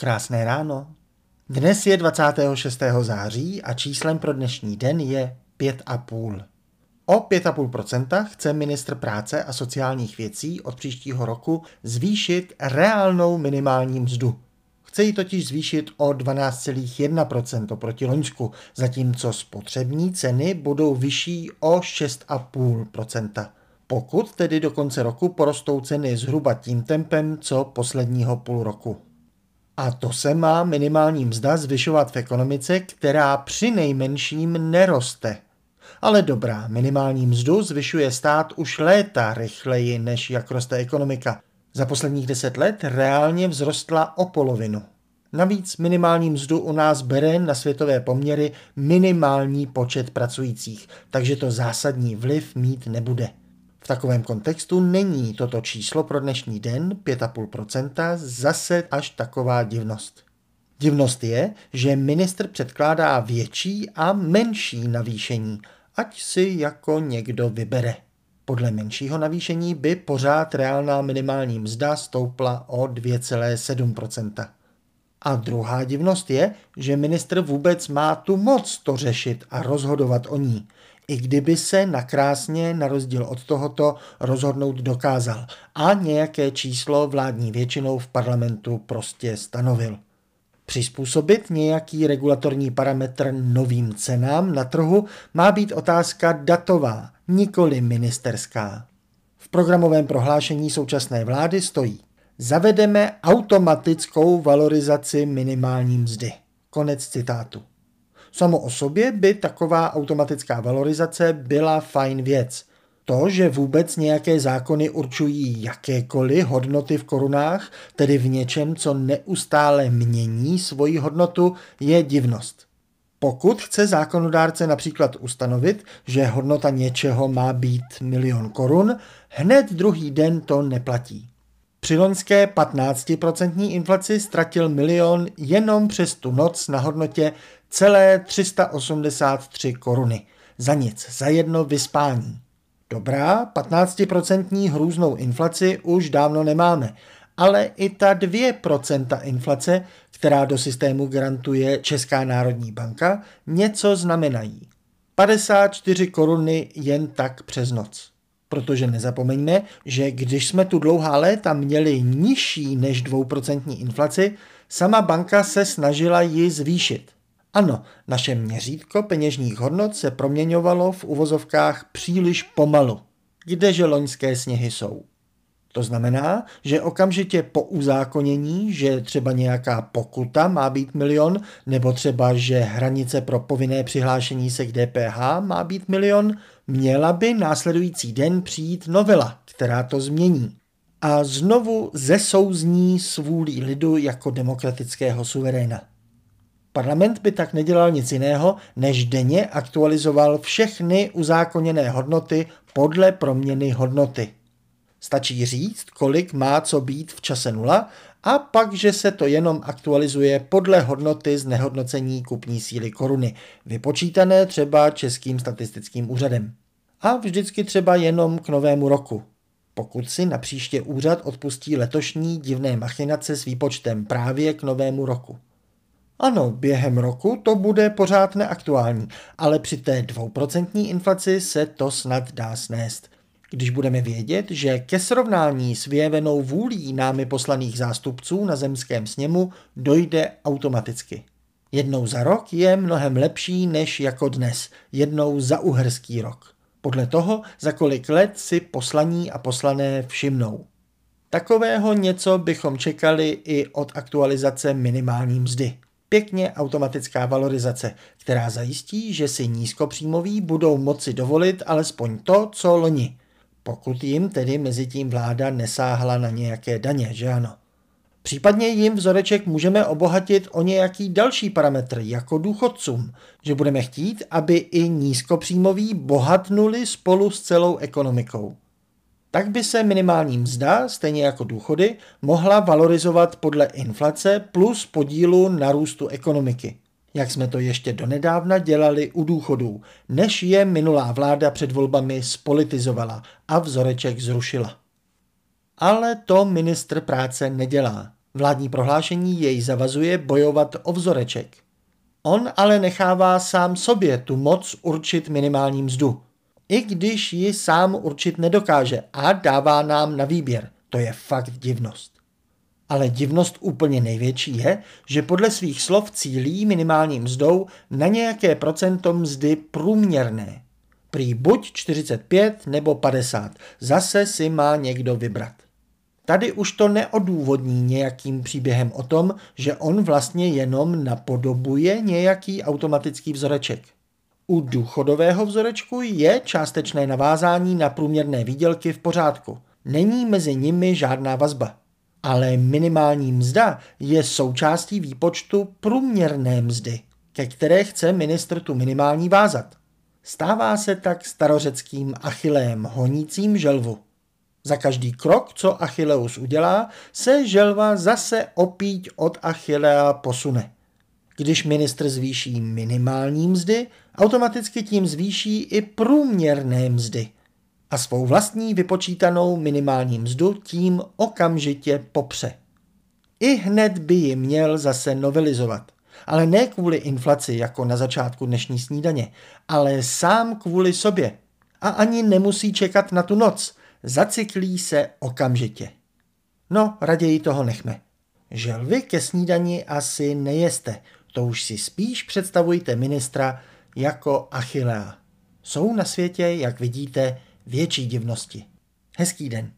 Krásné ráno. Dnes je 26. září a číslem pro dnešní den je 5,5. O 5,5% chce ministr práce a sociálních věcí od příštího roku zvýšit reálnou minimální mzdu. Chce ji totiž zvýšit o 12,1% proti Loňsku, zatímco spotřební ceny budou vyšší o 6,5%. Pokud tedy do konce roku porostou ceny zhruba tím tempem, co posledního půl roku. A to se má minimální mzda zvyšovat v ekonomice, která při nejmenším neroste. Ale dobrá, minimální mzdu zvyšuje stát už léta rychleji, než jak roste ekonomika. Za posledních deset let reálně vzrostla o polovinu. Navíc minimální mzdu u nás bere na světové poměry minimální počet pracujících, takže to zásadní vliv mít nebude. V takovém kontextu není toto číslo pro dnešní den 5,5% zase až taková divnost. Divnost je, že ministr předkládá větší a menší navýšení, ať si jako někdo vybere. Podle menšího navýšení by pořád reálná minimální mzda stoupla o 2,7%. A druhá divnost je, že ministr vůbec má tu moc to řešit a rozhodovat o ní i kdyby se nakrásně na rozdíl od tohoto rozhodnout dokázal a nějaké číslo vládní většinou v parlamentu prostě stanovil. Přizpůsobit nějaký regulatorní parametr novým cenám na trhu má být otázka datová, nikoli ministerská. V programovém prohlášení současné vlády stojí Zavedeme automatickou valorizaci minimální mzdy. Konec citátu. Samo o sobě by taková automatická valorizace byla fajn věc. To, že vůbec nějaké zákony určují jakékoliv hodnoty v korunách, tedy v něčem, co neustále mění svoji hodnotu, je divnost. Pokud chce zákonodárce například ustanovit, že hodnota něčeho má být milion korun, hned druhý den to neplatí. Při loňské 15% inflaci ztratil milion jenom přes tu noc na hodnotě celé 383 koruny. Za nic, za jedno vyspání. Dobrá, 15% hrůznou inflaci už dávno nemáme, ale i ta 2% inflace, která do systému garantuje Česká národní banka, něco znamenají. 54 koruny jen tak přes noc. Protože nezapomeňme, že když jsme tu dlouhá léta měli nižší než 2% inflaci, sama banka se snažila ji zvýšit. Ano, naše měřítko peněžních hodnot se proměňovalo v uvozovkách příliš pomalu, kdeže loňské sněhy jsou. To znamená, že okamžitě po uzákonění, že třeba nějaká pokuta má být milion, nebo třeba, že hranice pro povinné přihlášení se k DPH má být milion, měla by následující den přijít novela, která to změní. A znovu zesouzní svůlí lidu jako demokratického suveréna. Parlament by tak nedělal nic jiného, než denně aktualizoval všechny uzákoněné hodnoty podle proměny hodnoty. Stačí říct, kolik má co být v čase nula a pak, že se to jenom aktualizuje podle hodnoty znehodnocení kupní síly koruny, vypočítané třeba Českým statistickým úřadem. A vždycky třeba jenom k novému roku. Pokud si na příště úřad odpustí letošní divné machinace s výpočtem právě k novému roku. Ano, během roku to bude pořád neaktuální, ale při té dvouprocentní inflaci se to snad dá snést. Když budeme vědět, že ke srovnání s vyjevenou vůlí námi poslaných zástupců na zemském sněmu dojde automaticky. Jednou za rok je mnohem lepší než jako dnes, jednou za uherský rok. Podle toho, za kolik let si poslaní a poslané všimnou. Takového něco bychom čekali i od aktualizace minimální mzdy. Pěkně automatická valorizace, která zajistí, že si nízkopříjmoví budou moci dovolit alespoň to, co loni. Pokud jim tedy mezi tím vláda nesáhla na nějaké daně, že ano. Případně jim vzoreček můžeme obohatit o nějaký další parametr, jako důchodcům, že budeme chtít, aby i nízkopříjmoví bohatnuli spolu s celou ekonomikou tak by se minimální mzda, stejně jako důchody, mohla valorizovat podle inflace plus podílu na růstu ekonomiky. Jak jsme to ještě donedávna dělali u důchodů, než je minulá vláda před volbami spolitizovala a vzoreček zrušila. Ale to ministr práce nedělá. Vládní prohlášení jej zavazuje bojovat o vzoreček. On ale nechává sám sobě tu moc určit minimální mzdu. I když ji sám určit nedokáže a dává nám na výběr. To je fakt divnost. Ale divnost úplně největší je, že podle svých slov cílí minimální mzdou na nějaké procento mzdy průměrné. Prý buď 45 nebo 50. Zase si má někdo vybrat. Tady už to neodůvodní nějakým příběhem o tom, že on vlastně jenom napodobuje nějaký automatický vzoreček. U důchodového vzorečku je částečné navázání na průměrné výdělky v pořádku. Není mezi nimi žádná vazba. Ale minimální mzda je součástí výpočtu průměrné mzdy, ke které chce ministr tu minimální vázat. Stává se tak starořeckým Achillem honícím želvu. Za každý krok, co Achilleus udělá, se želva zase opíť od Achillea posune. Když ministr zvýší minimální mzdy, automaticky tím zvýší i průměrné mzdy a svou vlastní vypočítanou minimální mzdu tím okamžitě popře. I hned by ji měl zase novelizovat. Ale ne kvůli inflaci jako na začátku dnešní snídaně, ale sám kvůli sobě. A ani nemusí čekat na tu noc, zacyklí se okamžitě. No, raději toho nechme. Želvy ke snídani asi nejeste, to už si spíš představujte ministra jako Achillea. Jsou na světě, jak vidíte, větší divnosti. Hezký den.